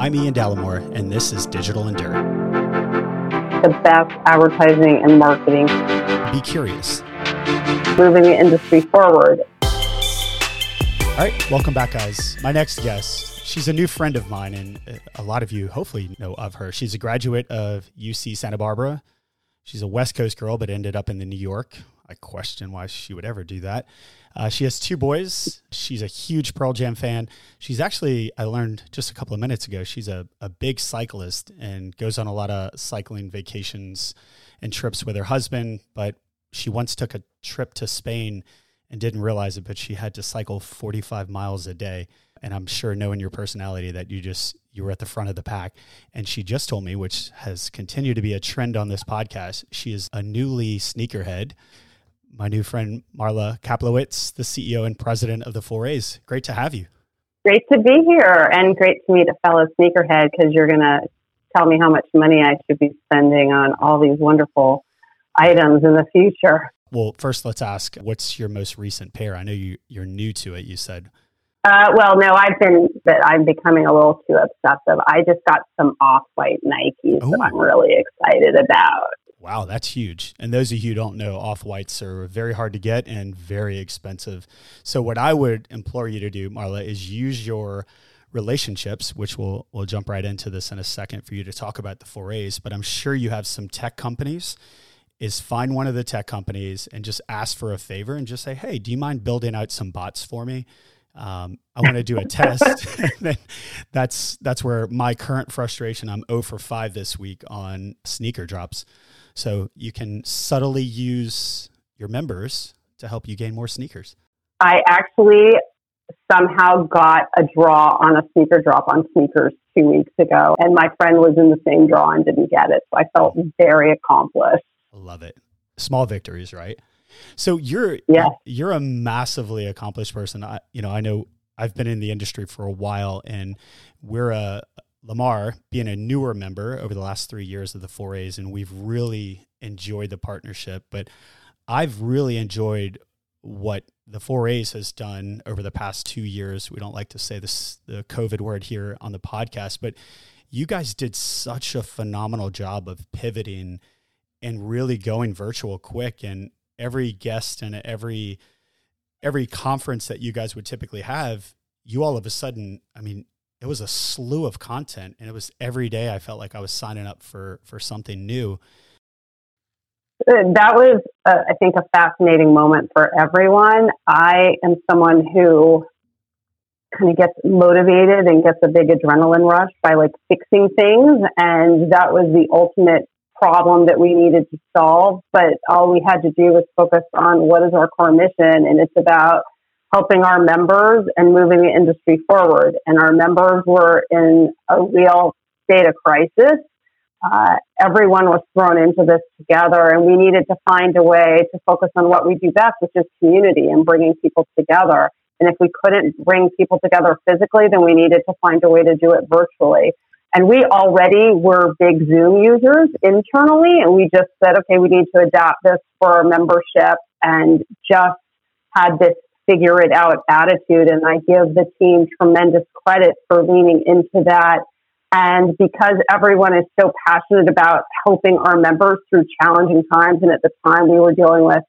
I'm Ian Dallimore, and this is Digital Endure. The best advertising and marketing. Be curious. Moving the industry forward. All right, welcome back, guys. My next guest, she's a new friend of mine, and uh, a lot of you hopefully know of her. She's a graduate of UC Santa Barbara. She's a West Coast girl, but ended up in the New York. I question why she would ever do that. Uh, she has two boys. She's a huge Pearl Jam fan. She's actually, I learned just a couple of minutes ago, she's a, a big cyclist and goes on a lot of cycling vacations and trips with her husband. But she once took a trip to Spain and didn't realize it, but she had to cycle 45 miles a day. And I'm sure knowing your personality that you just, you were at the front of the pack. And she just told me, which has continued to be a trend on this podcast, she is a newly sneakerhead my new friend Marla Kaplowitz, the CEO and president of the Four A's. Great to have you. Great to be here and great to meet a fellow sneakerhead because you're going to tell me how much money I should be spending on all these wonderful items in the future. Well, first, let's ask what's your most recent pair? I know you, you're new to it, you said. Uh, well, no, I've been, but I'm becoming a little too obsessive. I just got some off white Nikes Ooh. that I'm really excited about. Wow, that's huge. And those of you who don't know, off whites are very hard to get and very expensive. So, what I would implore you to do, Marla, is use your relationships, which we'll, we'll jump right into this in a second for you to talk about the 4As. But I'm sure you have some tech companies. Is find one of the tech companies and just ask for a favor and just say, hey, do you mind building out some bots for me? Um, I want to do a test. that's that's where my current frustration. I'm 0 for 5 this week on sneaker drops. So you can subtly use your members to help you gain more sneakers. I actually somehow got a draw on a sneaker drop on sneakers two weeks ago, and my friend was in the same draw and didn't get it. So I felt very accomplished. Love it. Small victories, right? So you're yeah. you're a massively accomplished person. I you know I know I've been in the industry for a while, and we're a Lamar being a newer member over the last three years of the 4As, and we've really enjoyed the partnership. But I've really enjoyed what the 4As has done over the past two years. We don't like to say this the COVID word here on the podcast, but you guys did such a phenomenal job of pivoting and really going virtual quick. And every guest and every every conference that you guys would typically have, you all of a sudden, I mean, it was a slew of content and it was every day I felt like I was signing up for for something new. That was, uh, I think, a fascinating moment for everyone. I am someone who kind of gets motivated and gets a big adrenaline rush by like fixing things. And that was the ultimate problem that we needed to solve. But all we had to do was focus on what is our core mission. And it's about helping our members and moving the industry forward. And our members were in a real state of crisis. Uh, everyone was thrown into this together, and we needed to find a way to focus on what we do best, which is community and bringing people together. And if we couldn't bring people together physically, then we needed to find a way to do it virtually. And we already were big Zoom users internally, and we just said, okay, we need to adapt this for our membership and just had this figure it out attitude. And I give the team tremendous credit for leaning into that. And because everyone is so passionate about helping our members through challenging times, and at the time we were dealing with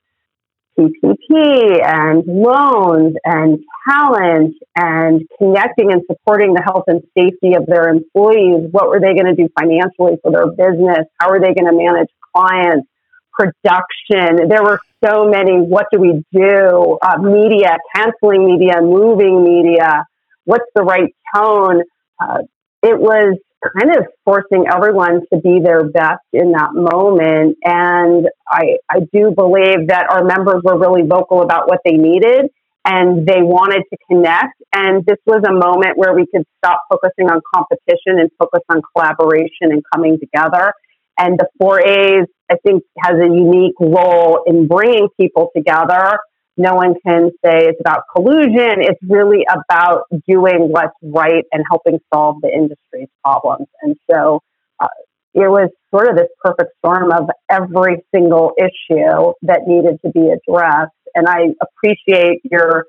PPP and loans and talent and connecting and supporting the health and safety of their employees. What were they going to do financially for their business? How are they going to manage clients? Production. There were so many. What do we do? Uh, media, canceling media, moving media. What's the right tone? Uh, it was kind of forcing everyone to be their best in that moment. And I, I do believe that our members were really vocal about what they needed and they wanted to connect. And this was a moment where we could stop focusing on competition and focus on collaboration and coming together. And the four A's, I think, has a unique role in bringing people together no one can say it's about collusion. It's really about doing what's right and helping solve the industry's problems. And so uh, it was sort of this perfect storm of every single issue that needed to be addressed. And I appreciate your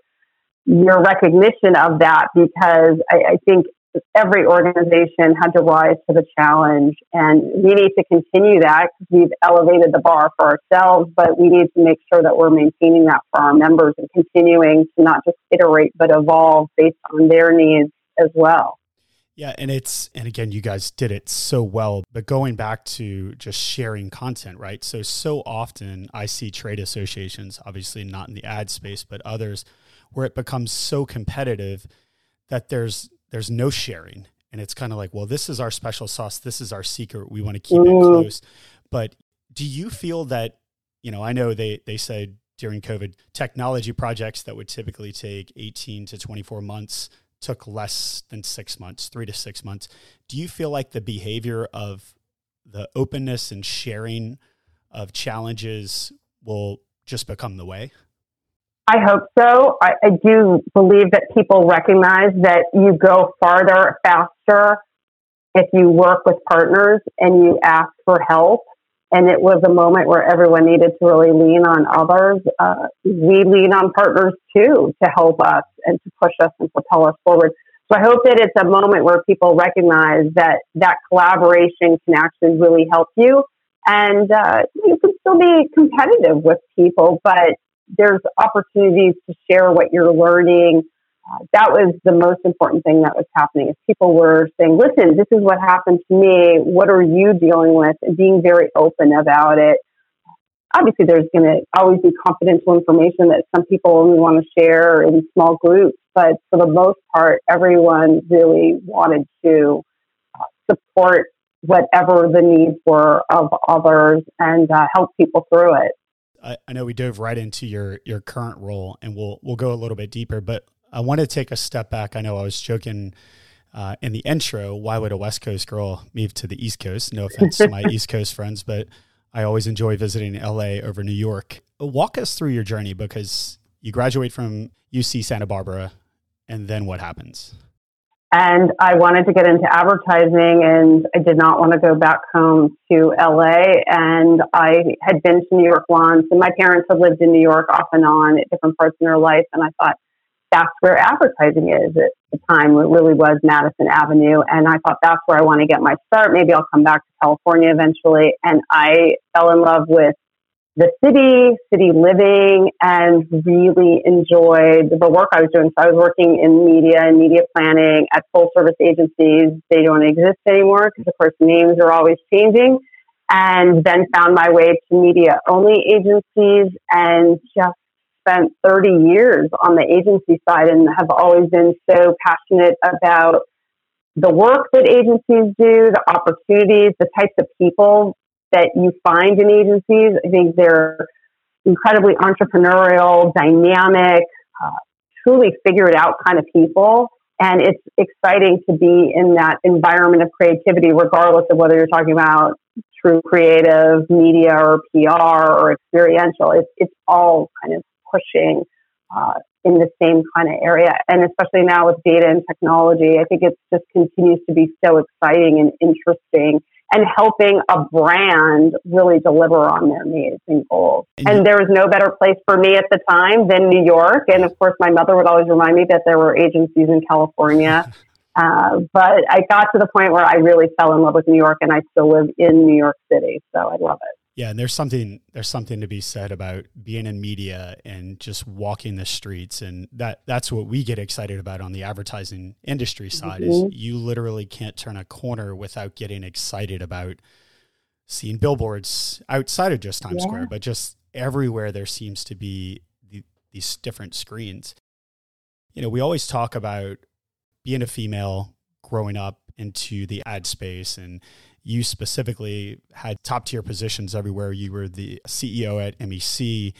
your recognition of that because I, I think every organization had to rise to the challenge. And we need to continue that because we've elevated the bar for ourselves, but we need to make sure that we're maintaining that for our members and continuing to not just iterate, but evolve based on their needs as well. Yeah, and it's and again, you guys did it so well. But going back to just sharing content, right? So so often I see trade associations, obviously not in the ad space, but others, where it becomes so competitive that there's there's no sharing, and it's kind of like, well, this is our special sauce, this is our secret, we want to keep mm. it close. But do you feel that you know? I know they they said during COVID, technology projects that would typically take 18 to 24 months took less than six months, three to six months. Do you feel like the behavior of the openness and sharing of challenges will just become the way? I hope so. I, I do believe that people recognize that you go farther, faster if you work with partners and you ask for help and it was a moment where everyone needed to really lean on others. Uh, we lean on partners too to help us and to push us and propel us forward. So I hope that it's a moment where people recognize that that collaboration can actually really help you, and uh, you can still be competitive with people, but there's opportunities to share what you're learning uh, that was the most important thing that was happening is people were saying, listen, this is what happened to me. What are you dealing with? And being very open about it. Obviously, there's going to always be confidential information that some people only want to share in small groups, but for the most part, everyone really wanted to uh, support whatever the needs were of others and uh, help people through it. I, I know we dove right into your your current role, and we'll we'll go a little bit deeper. But I want to take a step back. I know I was joking uh, in the intro. Why would a West Coast girl move to the East Coast? No offense to my East Coast friends, but I always enjoy visiting LA over New York. Walk us through your journey because you graduate from UC Santa Barbara, and then what happens? And I wanted to get into advertising, and I did not want to go back home to LA. And I had been to New York once, and my parents had lived in New York off and on at different parts in their life. And I thought, that's where advertising is at the time. It really was Madison Avenue. And I thought that's where I want to get my start. Maybe I'll come back to California eventually. And I fell in love with the city, city living, and really enjoyed the work I was doing. So I was working in media and media planning at full service agencies. They don't exist anymore because, of course, names are always changing. And then found my way to media only agencies and just spent 30 years on the agency side and have always been so passionate about the work that agencies do, the opportunities, the types of people that you find in agencies. I think they're incredibly entrepreneurial, dynamic, uh, truly figure it out kind of people. And it's exciting to be in that environment of creativity, regardless of whether you're talking about true creative, media, or PR, or experiential. It's, it's all kind of pushing uh, in the same kind of area. And especially now with data and technology, I think it just continues to be so exciting and interesting and helping a brand really deliver on their needs and goals. And, and there was no better place for me at the time than New York. And of course, my mother would always remind me that there were agencies in California. Uh, but I got to the point where I really fell in love with New York and I still live in New York City. So I love it. Yeah, and there's something there's something to be said about being in media and just walking the streets and that that's what we get excited about on the advertising industry side mm-hmm. is you literally can't turn a corner without getting excited about seeing billboards outside of just Times yeah. Square, but just everywhere there seems to be the, these different screens. You know, we always talk about being a female growing up into the ad space and you specifically had top tier positions everywhere. You were the CEO at MEC.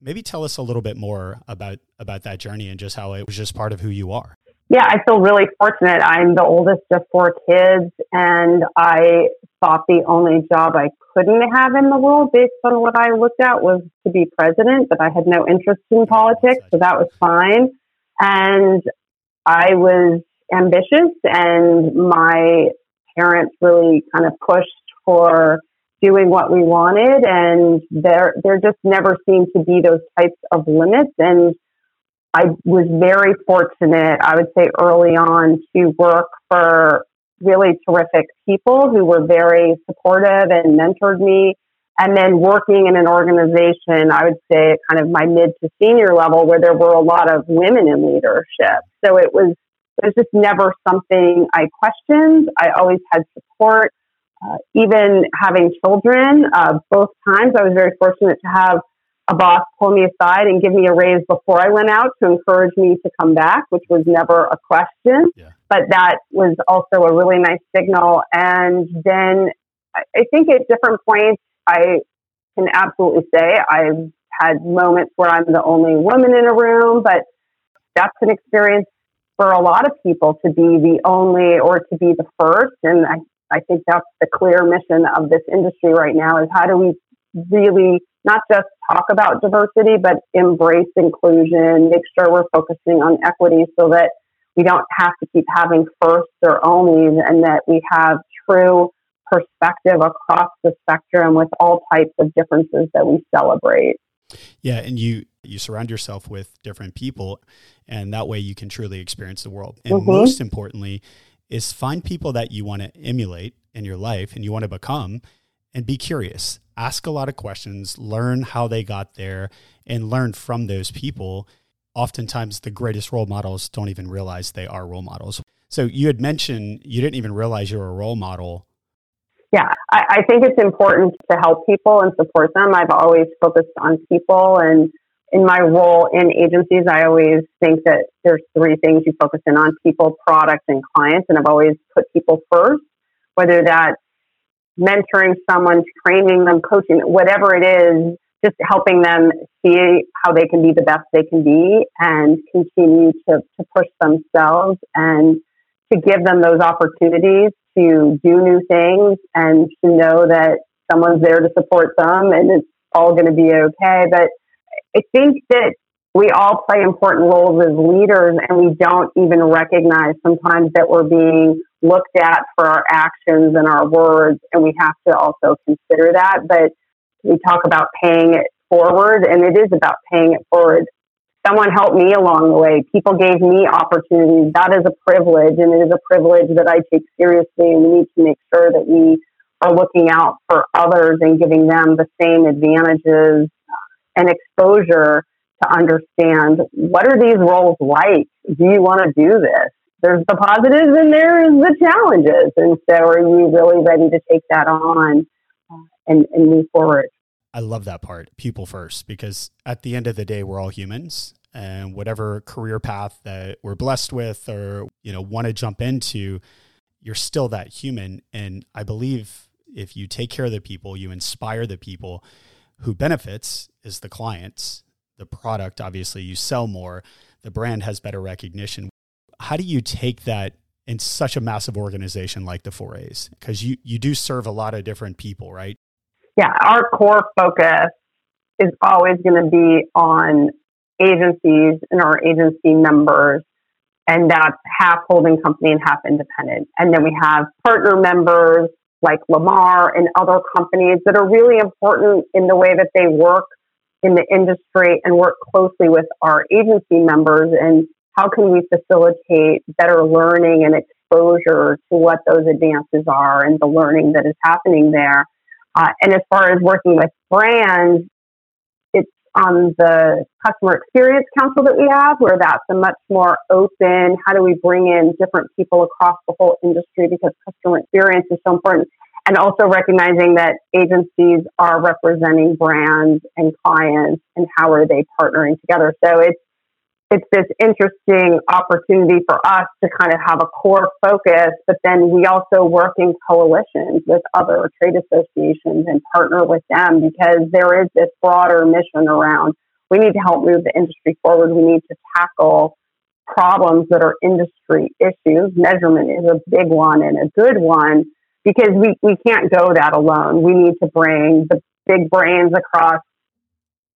Maybe tell us a little bit more about about that journey and just how it was just part of who you are. Yeah, I feel really fortunate. I'm the oldest of four kids, and I thought the only job I couldn't have in the world, based on what I looked at, was to be president. But I had no interest in politics, so that was fine. And I was ambitious, and my parents really kind of pushed for doing what we wanted and there there just never seemed to be those types of limits and I was very fortunate, I would say early on, to work for really terrific people who were very supportive and mentored me. And then working in an organization, I would say kind of my mid to senior level where there were a lot of women in leadership. So it was, it was just never something I questioned. I always had support. Uh, even having children, uh, both times I was very fortunate to have a boss pull me aside and give me a raise before I went out to encourage me to come back, which was never a question. Yeah. But that was also a really nice signal. And then I think at different points, I can absolutely say I've had moments where I'm the only woman in a room, but that's an experience for a lot of people to be the only or to be the first. And I, I think that's the clear mission of this industry right now is how do we really not just talk about diversity, but embrace inclusion, make sure we're focusing on equity so that we don't have to keep having firsts or onlys and that we have true perspective across the spectrum with all types of differences that we celebrate. Yeah, and you you surround yourself with different people and that way you can truly experience the world. And mm-hmm. most importantly is find people that you want to emulate in your life and you want to become and be curious. Ask a lot of questions, learn how they got there and learn from those people. Oftentimes the greatest role models don't even realize they are role models. So you had mentioned you didn't even realize you were a role model yeah, I, I think it's important to help people and support them. I've always focused on people and in my role in agencies, I always think that there's three things you focus in on people, product, and clients. And I've always put people first, whether that's mentoring someone, training them, coaching, whatever it is, just helping them see how they can be the best they can be and continue to, to push themselves and to give them those opportunities to do new things and to know that someone's there to support them and it's all going to be okay. But I think that we all play important roles as leaders and we don't even recognize sometimes that we're being looked at for our actions and our words and we have to also consider that. But we talk about paying it forward and it is about paying it forward someone helped me along the way. People gave me opportunities. That is a privilege, and it is a privilege that I take seriously. And we need to make sure that we are looking out for others and giving them the same advantages and exposure to understand what are these roles like? Do you want to do this? There's the positives and there's the challenges. And so, are you really ready to take that on uh, and, and move forward? I love that part, people first, because at the end of the day, we're all humans and whatever career path that we're blessed with or, you know, want to jump into, you're still that human. And I believe if you take care of the people, you inspire the people who benefits is the clients, the product, obviously you sell more, the brand has better recognition. How do you take that in such a massive organization like the 4As? Because you, you do serve a lot of different people, right? yeah, our core focus is always going to be on agencies and our agency members, and that's half holding company and half independent. And then we have partner members like Lamar and other companies that are really important in the way that they work in the industry and work closely with our agency members and how can we facilitate better learning and exposure to what those advances are and the learning that is happening there. Uh, and as far as working with brands, on the customer experience council that we have, where that's a much more open. How do we bring in different people across the whole industry because customer experience is so important, and also recognizing that agencies are representing brands and clients, and how are they partnering together. So it's it's this interesting opportunity for us to kind of have a core focus, but then we also work in coalitions with other trade associations and partner with them because there is this broader mission around we need to help move the industry forward. We need to tackle problems that are industry issues. Measurement is a big one and a good one because we, we can't go that alone. We need to bring the big brains across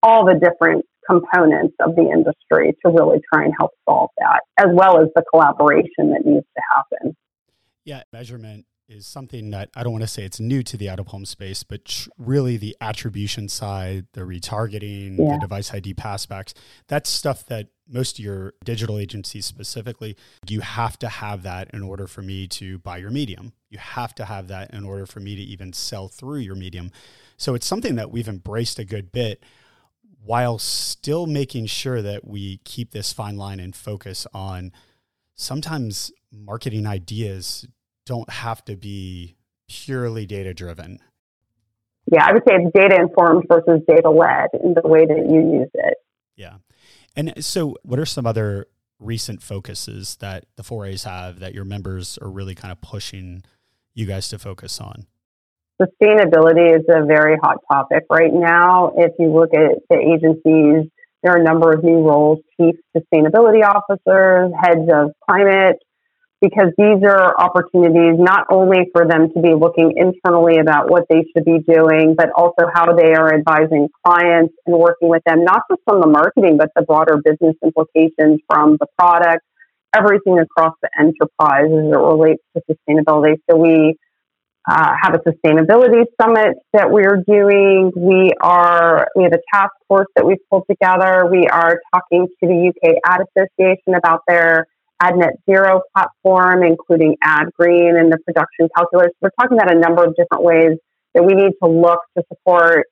all the different components of the industry to really try and help solve that, as well as the collaboration that needs to happen. Yeah, measurement is something that I don't want to say it's new to the out of home space, but tr- really the attribution side, the retargeting, yeah. the device ID passbacks, that's stuff that most of your digital agencies specifically, you have to have that in order for me to buy your medium. You have to have that in order for me to even sell through your medium. So it's something that we've embraced a good bit while still making sure that we keep this fine line and focus on sometimes marketing ideas don't have to be purely data driven. Yeah, I would say it's data informed versus data led in the way that you use it. Yeah. And so, what are some other recent focuses that the 4As have that your members are really kind of pushing you guys to focus on? Sustainability is a very hot topic right now. If you look at the agencies, there are a number of new roles chief sustainability officers, heads of climate, because these are opportunities not only for them to be looking internally about what they should be doing, but also how they are advising clients and working with them, not just on the marketing, but the broader business implications from the product, everything across the enterprise as it relates to sustainability. So we uh, have a sustainability summit that we're doing. We are we have a task force that we've pulled together. We are talking to the UK Ad Association about their Ad Net Zero platform, including Ad Green and the production calculator. We're talking about a number of different ways that we need to look to support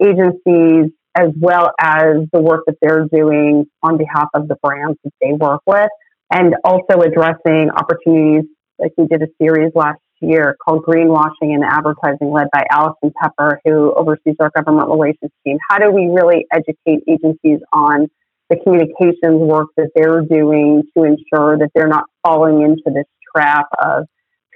agencies as well as the work that they're doing on behalf of the brands that they work with, and also addressing opportunities like we did a series last year called Greenwashing and Advertising, led by Allison Pepper, who oversees our government relations team. How do we really educate agencies on the communications work that they're doing to ensure that they're not falling into this trap of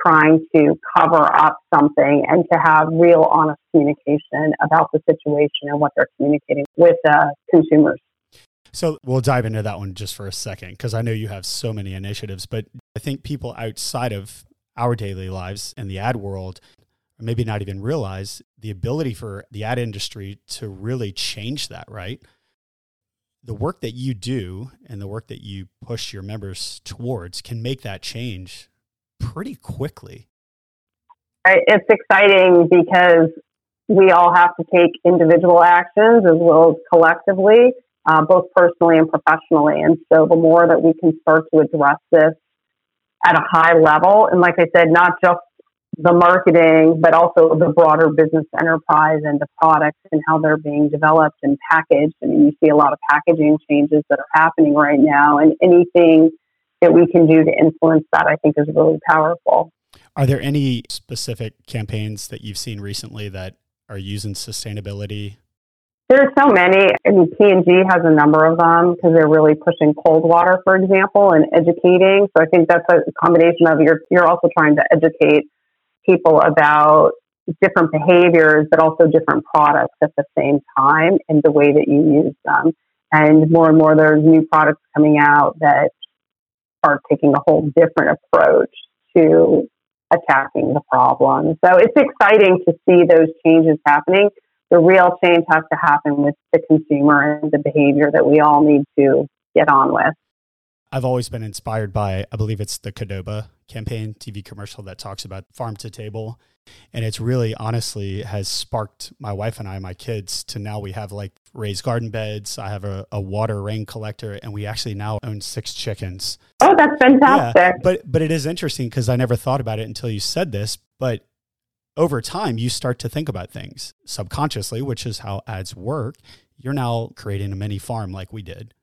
trying to cover up something and to have real honest communication about the situation and what they're communicating with uh, consumers. So we'll dive into that one just for a second because I know you have so many initiatives, but I think people outside of our daily lives in the ad world maybe not even realize the ability for the ad industry to really change that, right? the work that you do and the work that you push your members towards can make that change pretty quickly. It's exciting because we all have to take individual actions as well as collectively, uh, both personally and professionally. And so the more that we can start to address this at a high level, and like I said, not just the marketing, but also the broader business enterprise and the products and how they're being developed and packaged. I mean, you see a lot of packaging changes that are happening right now, and anything that we can do to influence that, I think, is really powerful. Are there any specific campaigns that you've seen recently that are using sustainability? There's so many. I mean, P&G has a number of them because they're really pushing cold water, for example, and educating. So I think that's a combination of you're you're also trying to educate people about different behaviors, but also different products at the same time and the way that you use them. And more and more, there's new products coming out that are taking a whole different approach to attacking the problem. So it's exciting to see those changes happening. The real change has to happen with the consumer and the behavior that we all need to get on with. I've always been inspired by, I believe it's the Qdoba campaign TV commercial that talks about farm to table. And it's really honestly has sparked my wife and I, my kids, to now we have like raised garden beds. I have a, a water rain collector, and we actually now own six chickens. Oh, that's fantastic. Yeah, but but it is interesting because I never thought about it until you said this. But over time, you start to think about things subconsciously, which is how ads work. You're now creating a mini farm like we did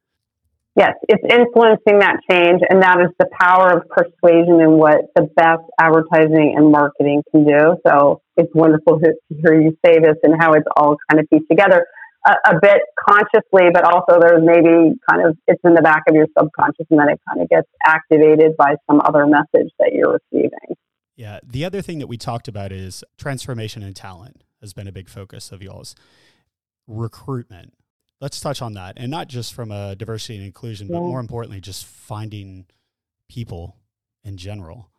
yes, it's influencing that change, and that is the power of persuasion and what the best advertising and marketing can do. So it's wonderful to hear you say this and how it's all kind of pieced together a, a bit consciously, but also there's maybe kind of it's in the back of your subconscious, and then it kind of gets activated by some other message that you're receiving. Yeah. The other thing that we talked about is transformation and talent has been a big focus of y'all's. Recruitment. Let's touch on that and not just from a diversity and inclusion but more importantly just finding people in general.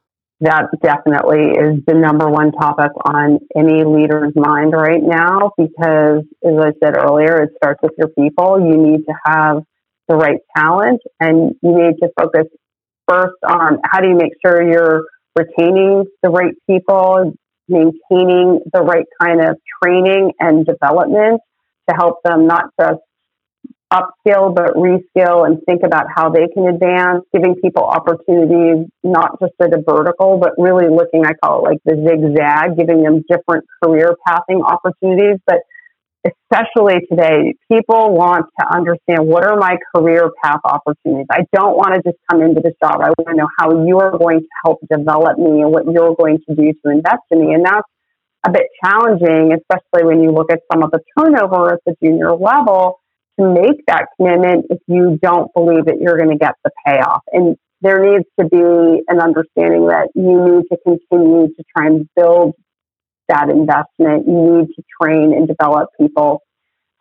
That definitely is the number one topic on any leader's mind right now because as i said earlier it starts with your people. You need to have the right talent and you need to focus first on how do you make sure you're retaining the right people, maintaining the right kind of training and development to help them not just upskill but reskill and think about how they can advance, giving people opportunities not just at a vertical, but really looking, I call it like the zigzag, giving them different career pathing opportunities. But especially today, people want to understand what are my career path opportunities. I don't want to just come into this job. I want to know how you're going to help develop me and what you're going to do to invest in me. And that's a bit challenging, especially when you look at some of the turnover at the junior level to make that commitment if you don't believe that you're going to get the payoff. And there needs to be an understanding that you need to continue to try and build that investment. You need to train and develop people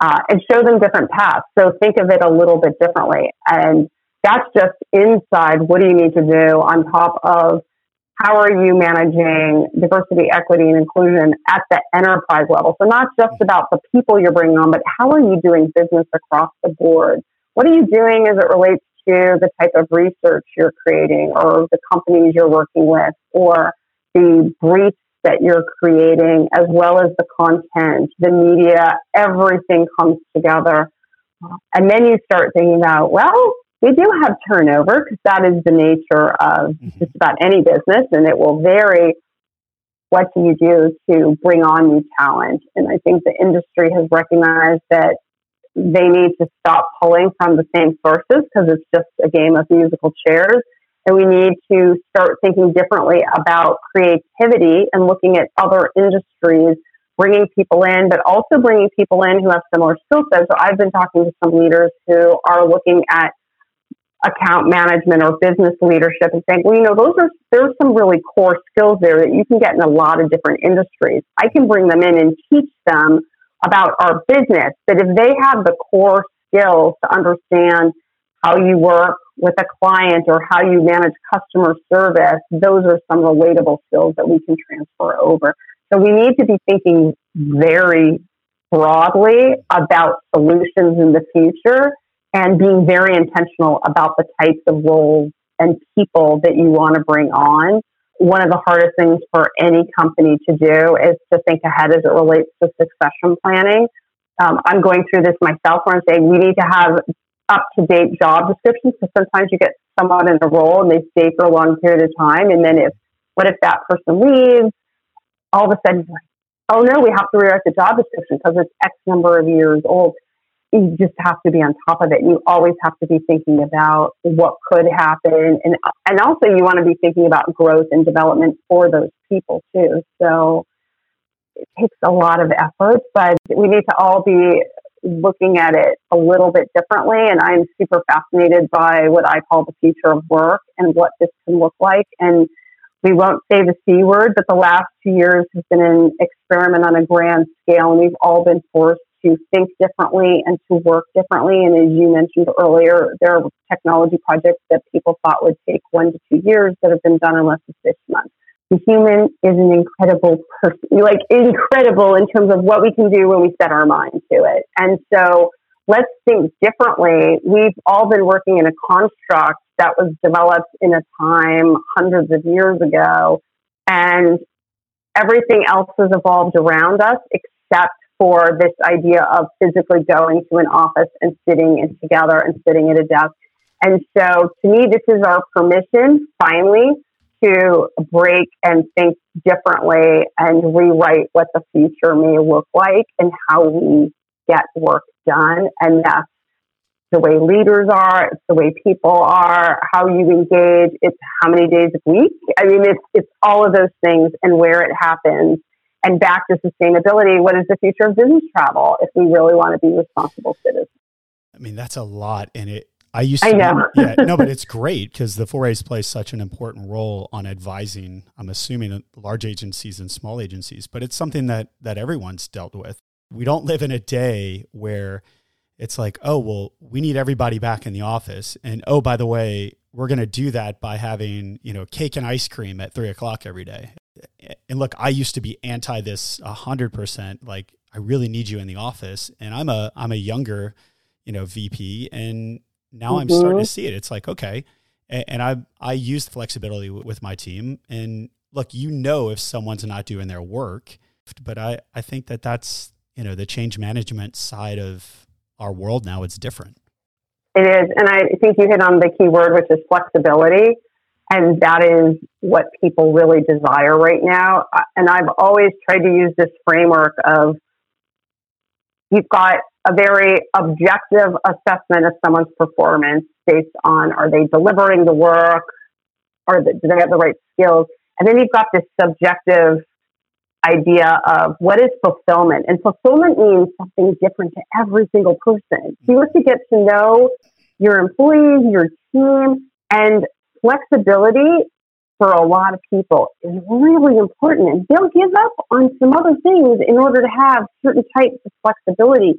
uh, and show them different paths. So think of it a little bit differently. And that's just inside what do you need to do on top of how are you managing diversity, equity, and inclusion at the enterprise level? So not just about the people you're bringing on, but how are you doing business across the board? What are you doing as it relates to the type of research you're creating or the companies you're working with or the briefs that you're creating as well as the content, the media, everything comes together. And then you start thinking about, well, we do have turnover because that is the nature of mm-hmm. just about any business and it will vary. What do you do to bring on new talent? And I think the industry has recognized that they need to stop pulling from the same sources because it's just a game of musical chairs. And we need to start thinking differently about creativity and looking at other industries, bringing people in, but also bringing people in who have similar skill sets. So I've been talking to some leaders who are looking at account management or business leadership and saying, well, you know, those are there's some really core skills there that you can get in a lot of different industries. I can bring them in and teach them about our business. But if they have the core skills to understand how you work with a client or how you manage customer service, those are some relatable skills that we can transfer over. So we need to be thinking very broadly about solutions in the future and being very intentional about the types of roles and people that you want to bring on. One of the hardest things for any company to do is to think ahead as it relates to succession planning. Um, I'm going through this myself where I'm saying we need to have up to date job descriptions because sometimes you get someone in a role and they stay for a long period of time. And then if, what if that person leaves? All of a sudden, oh no, we have to rewrite the job description because it's X number of years old you just have to be on top of it. You always have to be thinking about what could happen, and and also you want to be thinking about growth and development for those people too. So it takes a lot of effort, but we need to all be looking at it a little bit differently. And I'm super fascinated by what I call the future of work and what this can look like. And we won't say the C word, but the last two years has been an experiment on a grand scale, and we've all been forced to think differently and to work differently. And as you mentioned earlier, there are technology projects that people thought would take one to two years that have been done in less than six months. The human is an incredible person, like incredible in terms of what we can do when we set our mind to it. And so let's think differently. We've all been working in a construct that was developed in a time hundreds of years ago. And everything else has evolved around us except for this idea of physically going to an office and sitting and together and sitting at a desk. And so to me, this is our permission finally to break and think differently and rewrite what the future may look like and how we get work done. And that's the way leaders are, it's the way people are, how you engage, it's how many days a week. I mean, it's, it's all of those things and where it happens and back to sustainability. What is the future of business travel if we really want to be responsible citizens? I mean, that's a lot. And it, I used to, I know. yeah, no, but it's great because the 4As play such an important role on advising, I'm assuming large agencies and small agencies, but it's something that, that everyone's dealt with. We don't live in a day where it's like, oh, well, we need everybody back in the office. And oh, by the way, we're going to do that by having, you know, cake and ice cream at three o'clock every day and look, I used to be anti this a hundred percent. Like, I really need you in the office, and I'm a I'm a younger, you know, VP, and now mm-hmm. I'm starting to mm-hmm. see it. It's like, okay, And, and I I use flexibility with my team. And look, you know if someone's not doing their work, but I I think that that's you know the change management side of our world now. It's different. It is, and I think you hit on the key word, which is flexibility. And that is what people really desire right now. And I've always tried to use this framework of you've got a very objective assessment of someone's performance based on are they delivering the work or do they have the right skills? And then you've got this subjective idea of what is fulfillment. And fulfillment means something different to every single person. You have to get to know your employees, your team, and flexibility for a lot of people is really important. And they'll give up on some other things in order to have certain types of flexibility.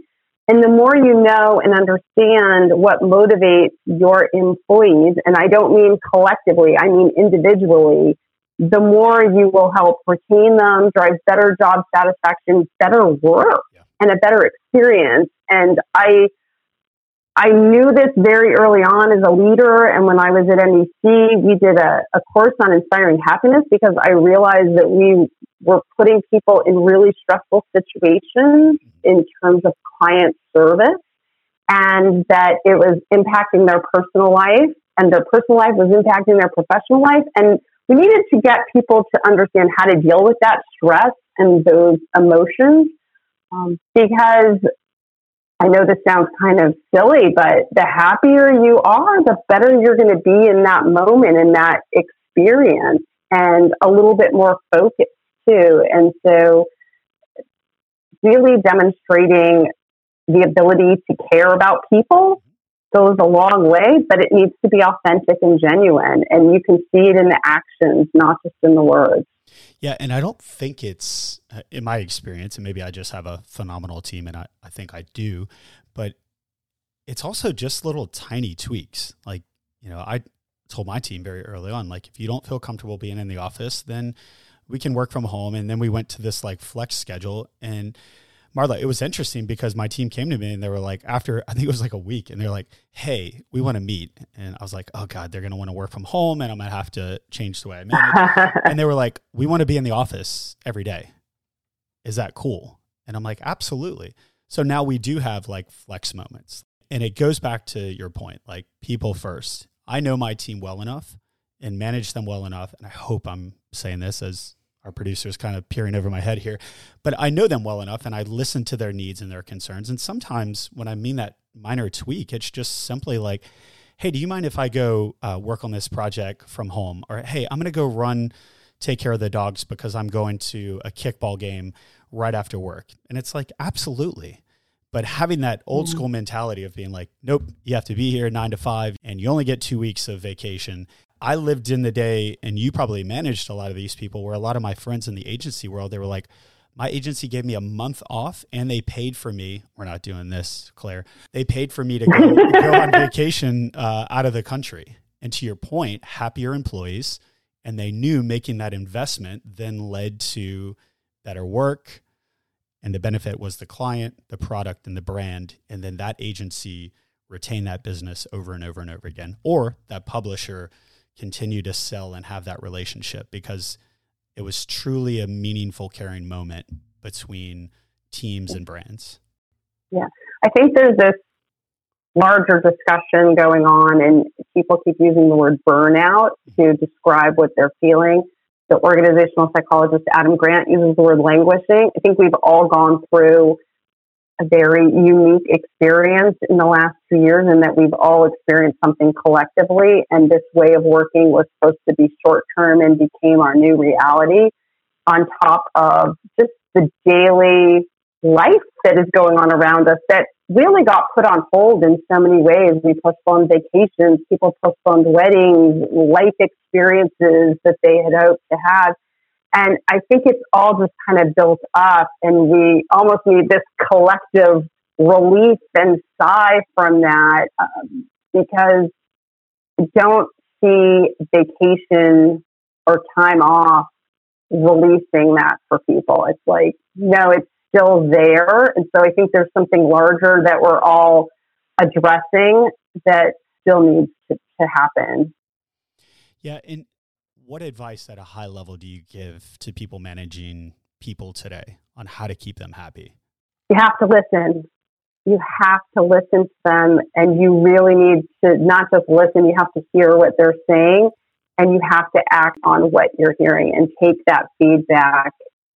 And the more you know and understand what motivates your employees, and I don't mean collectively, I mean individually, the more you will help retain them, drive better job satisfaction, better work, yeah. and a better experience. And I I knew this very early on as a leader. And when I was at MEC, we did a, a course on inspiring happiness because I realized that we were putting people in really stressful situations in terms of client service and that it was impacting their personal life and their personal life was impacting their professional life. And we needed to get people to understand how to deal with that stress and those emotions um, because I know this sounds kind of silly, but the happier you are, the better you're going to be in that moment and that experience and a little bit more focused too. And so, really demonstrating the ability to care about people goes a long way, but it needs to be authentic and genuine. And you can see it in the actions, not just in the words. Yeah, and I don't think it's uh, in my experience, and maybe I just have a phenomenal team, and I, I think I do, but it's also just little tiny tweaks. Like, you know, I told my team very early on, like, if you don't feel comfortable being in the office, then we can work from home. And then we went to this like flex schedule, and Marla, it was interesting because my team came to me and they were like, after I think it was like a week, and they're like, "Hey, we want to meet," and I was like, "Oh God, they're gonna want to work from home, and I'm gonna have to change the way I manage." and they were like, "We want to be in the office every day. Is that cool?" And I'm like, "Absolutely." So now we do have like flex moments, and it goes back to your point, like people first. I know my team well enough and manage them well enough, and I hope I'm saying this as our producer is kind of peering over my head here, but I know them well enough and I listen to their needs and their concerns. And sometimes when I mean that minor tweak, it's just simply like, hey, do you mind if I go uh, work on this project from home? Or hey, I'm going to go run, take care of the dogs because I'm going to a kickball game right after work. And it's like, absolutely. But having that old mm-hmm. school mentality of being like, nope, you have to be here nine to five and you only get two weeks of vacation. I lived in the day, and you probably managed a lot of these people, where a lot of my friends in the agency world, they were like, my agency gave me a month off and they paid for me. We're not doing this, Claire. They paid for me to go, go on vacation uh, out of the country. And to your point, happier employees. And they knew making that investment then led to better work. And the benefit was the client, the product, and the brand. And then that agency retained that business over and over and over again. Or that publisher continue to sell and have that relationship because it was truly a meaningful caring moment between teams and brands. Yeah. I think there's this larger discussion going on and people keep using the word burnout to describe what they're feeling. The organizational psychologist Adam Grant uses the word languishing. I think we've all gone through a very unique experience in the last two years and that we've all experienced something collectively. And this way of working was supposed to be short term and became our new reality on top of just the daily life that is going on around us that really got put on hold in so many ways. We postponed vacations, people postponed weddings, life experiences that they had hoped to have. And I think it's all just kind of built up, and we almost need this collective relief and sigh from that um, because I don't see vacation or time off releasing that for people. It's like, no, it's still there. And so I think there's something larger that we're all addressing that still needs to, to happen. Yeah. And what advice at a high level do you give to people managing people today on how to keep them happy? You have to listen. You have to listen to them, and you really need to not just listen, you have to hear what they're saying, and you have to act on what you're hearing and take that feedback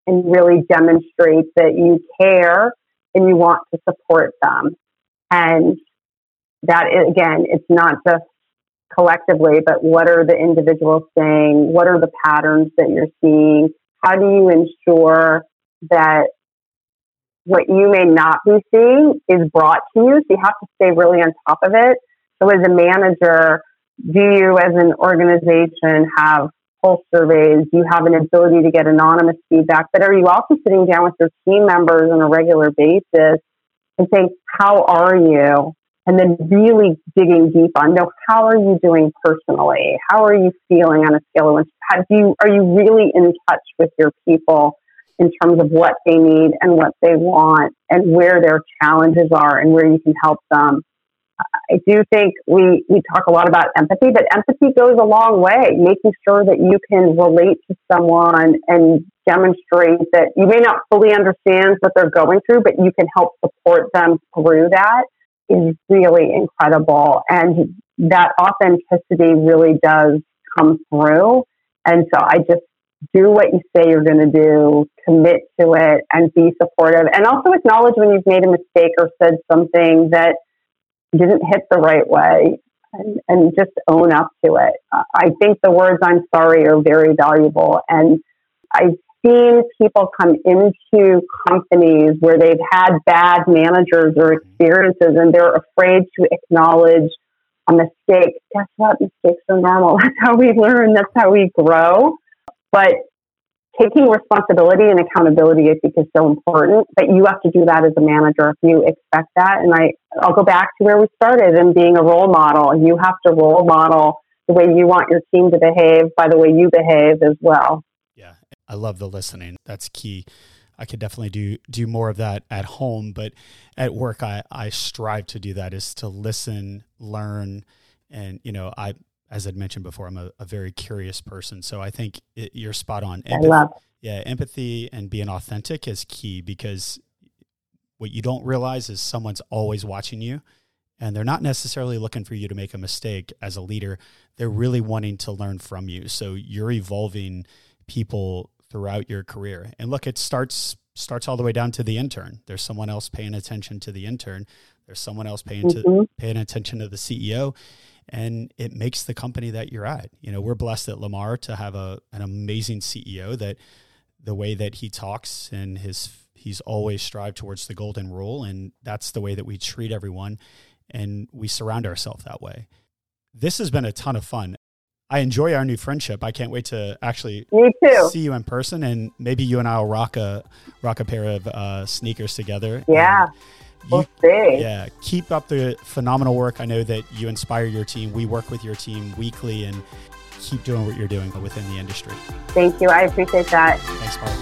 and really demonstrate that you care and you want to support them. And that, again, it's not just collectively, but what are the individuals saying? What are the patterns that you're seeing? How do you ensure that what you may not be seeing is brought to you? So you have to stay really on top of it. So as a manager, do you as an organization have pulse surveys? Do you have an ability to get anonymous feedback? But are you also sitting down with your team members on a regular basis and saying, how are you? And then really digging deep on, no, how are you doing personally? How are you feeling on a scale of one? How do you, are you really in touch with your people in terms of what they need and what they want and where their challenges are and where you can help them? I do think we, we talk a lot about empathy, but empathy goes a long way, making sure that you can relate to someone and demonstrate that you may not fully understand what they're going through, but you can help support them through that is really incredible. And that authenticity really does come through. And so I just do what you say you're going to do, commit to it, and be supportive. And also acknowledge when you've made a mistake or said something that didn't hit the right way and, and just own up to it. I think the words I'm sorry are very valuable. And I've seen people come into companies where they've had bad managers or experiences and they're afraid to acknowledge a mistake. Guess what? Mistakes are normal. That's how we learn. That's how we grow. But taking responsibility and accountability, I think, is so important. But you have to do that as a manager if you expect that. And I, I'll go back to where we started and being a role model. You have to role model the way you want your team to behave by the way you behave as well. I love the listening. That's key. I could definitely do do more of that at home, but at work, I I strive to do that. Is to listen, learn, and you know, I as I'd mentioned before, I'm a, a very curious person. So I think it, you're spot on. Empathy, I love. Yeah, empathy and being authentic is key because what you don't realize is someone's always watching you and they're not necessarily looking for you to make a mistake as a leader. They're really wanting to learn from you. So you're evolving people throughout your career. And look, it starts starts all the way down to the intern. There's someone else paying attention to the intern. There's someone else paying mm-hmm. to paying attention to the CEO and it makes the company that you're at. You know, we're blessed at Lamar to have a an amazing CEO that the way that he talks and his he's always strived towards the golden rule and that's the way that we treat everyone and we surround ourselves that way. This has been a ton of fun. I enjoy our new friendship. I can't wait to actually see you in person, and maybe you and I will rock a rock a pair of uh, sneakers together. Yeah, and We'll see. Yeah, keep up the phenomenal work. I know that you inspire your team. We work with your team weekly and keep doing what you're doing within the industry. Thank you. I appreciate that. Thanks, Mark.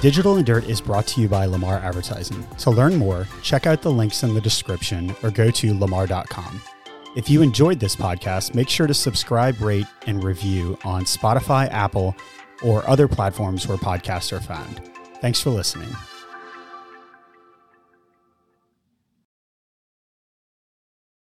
Digital and Dirt is brought to you by Lamar Advertising. To learn more, check out the links in the description or go to lamar.com. If you enjoyed this podcast, make sure to subscribe, rate, and review on Spotify, Apple, or other platforms where podcasts are found. Thanks for listening.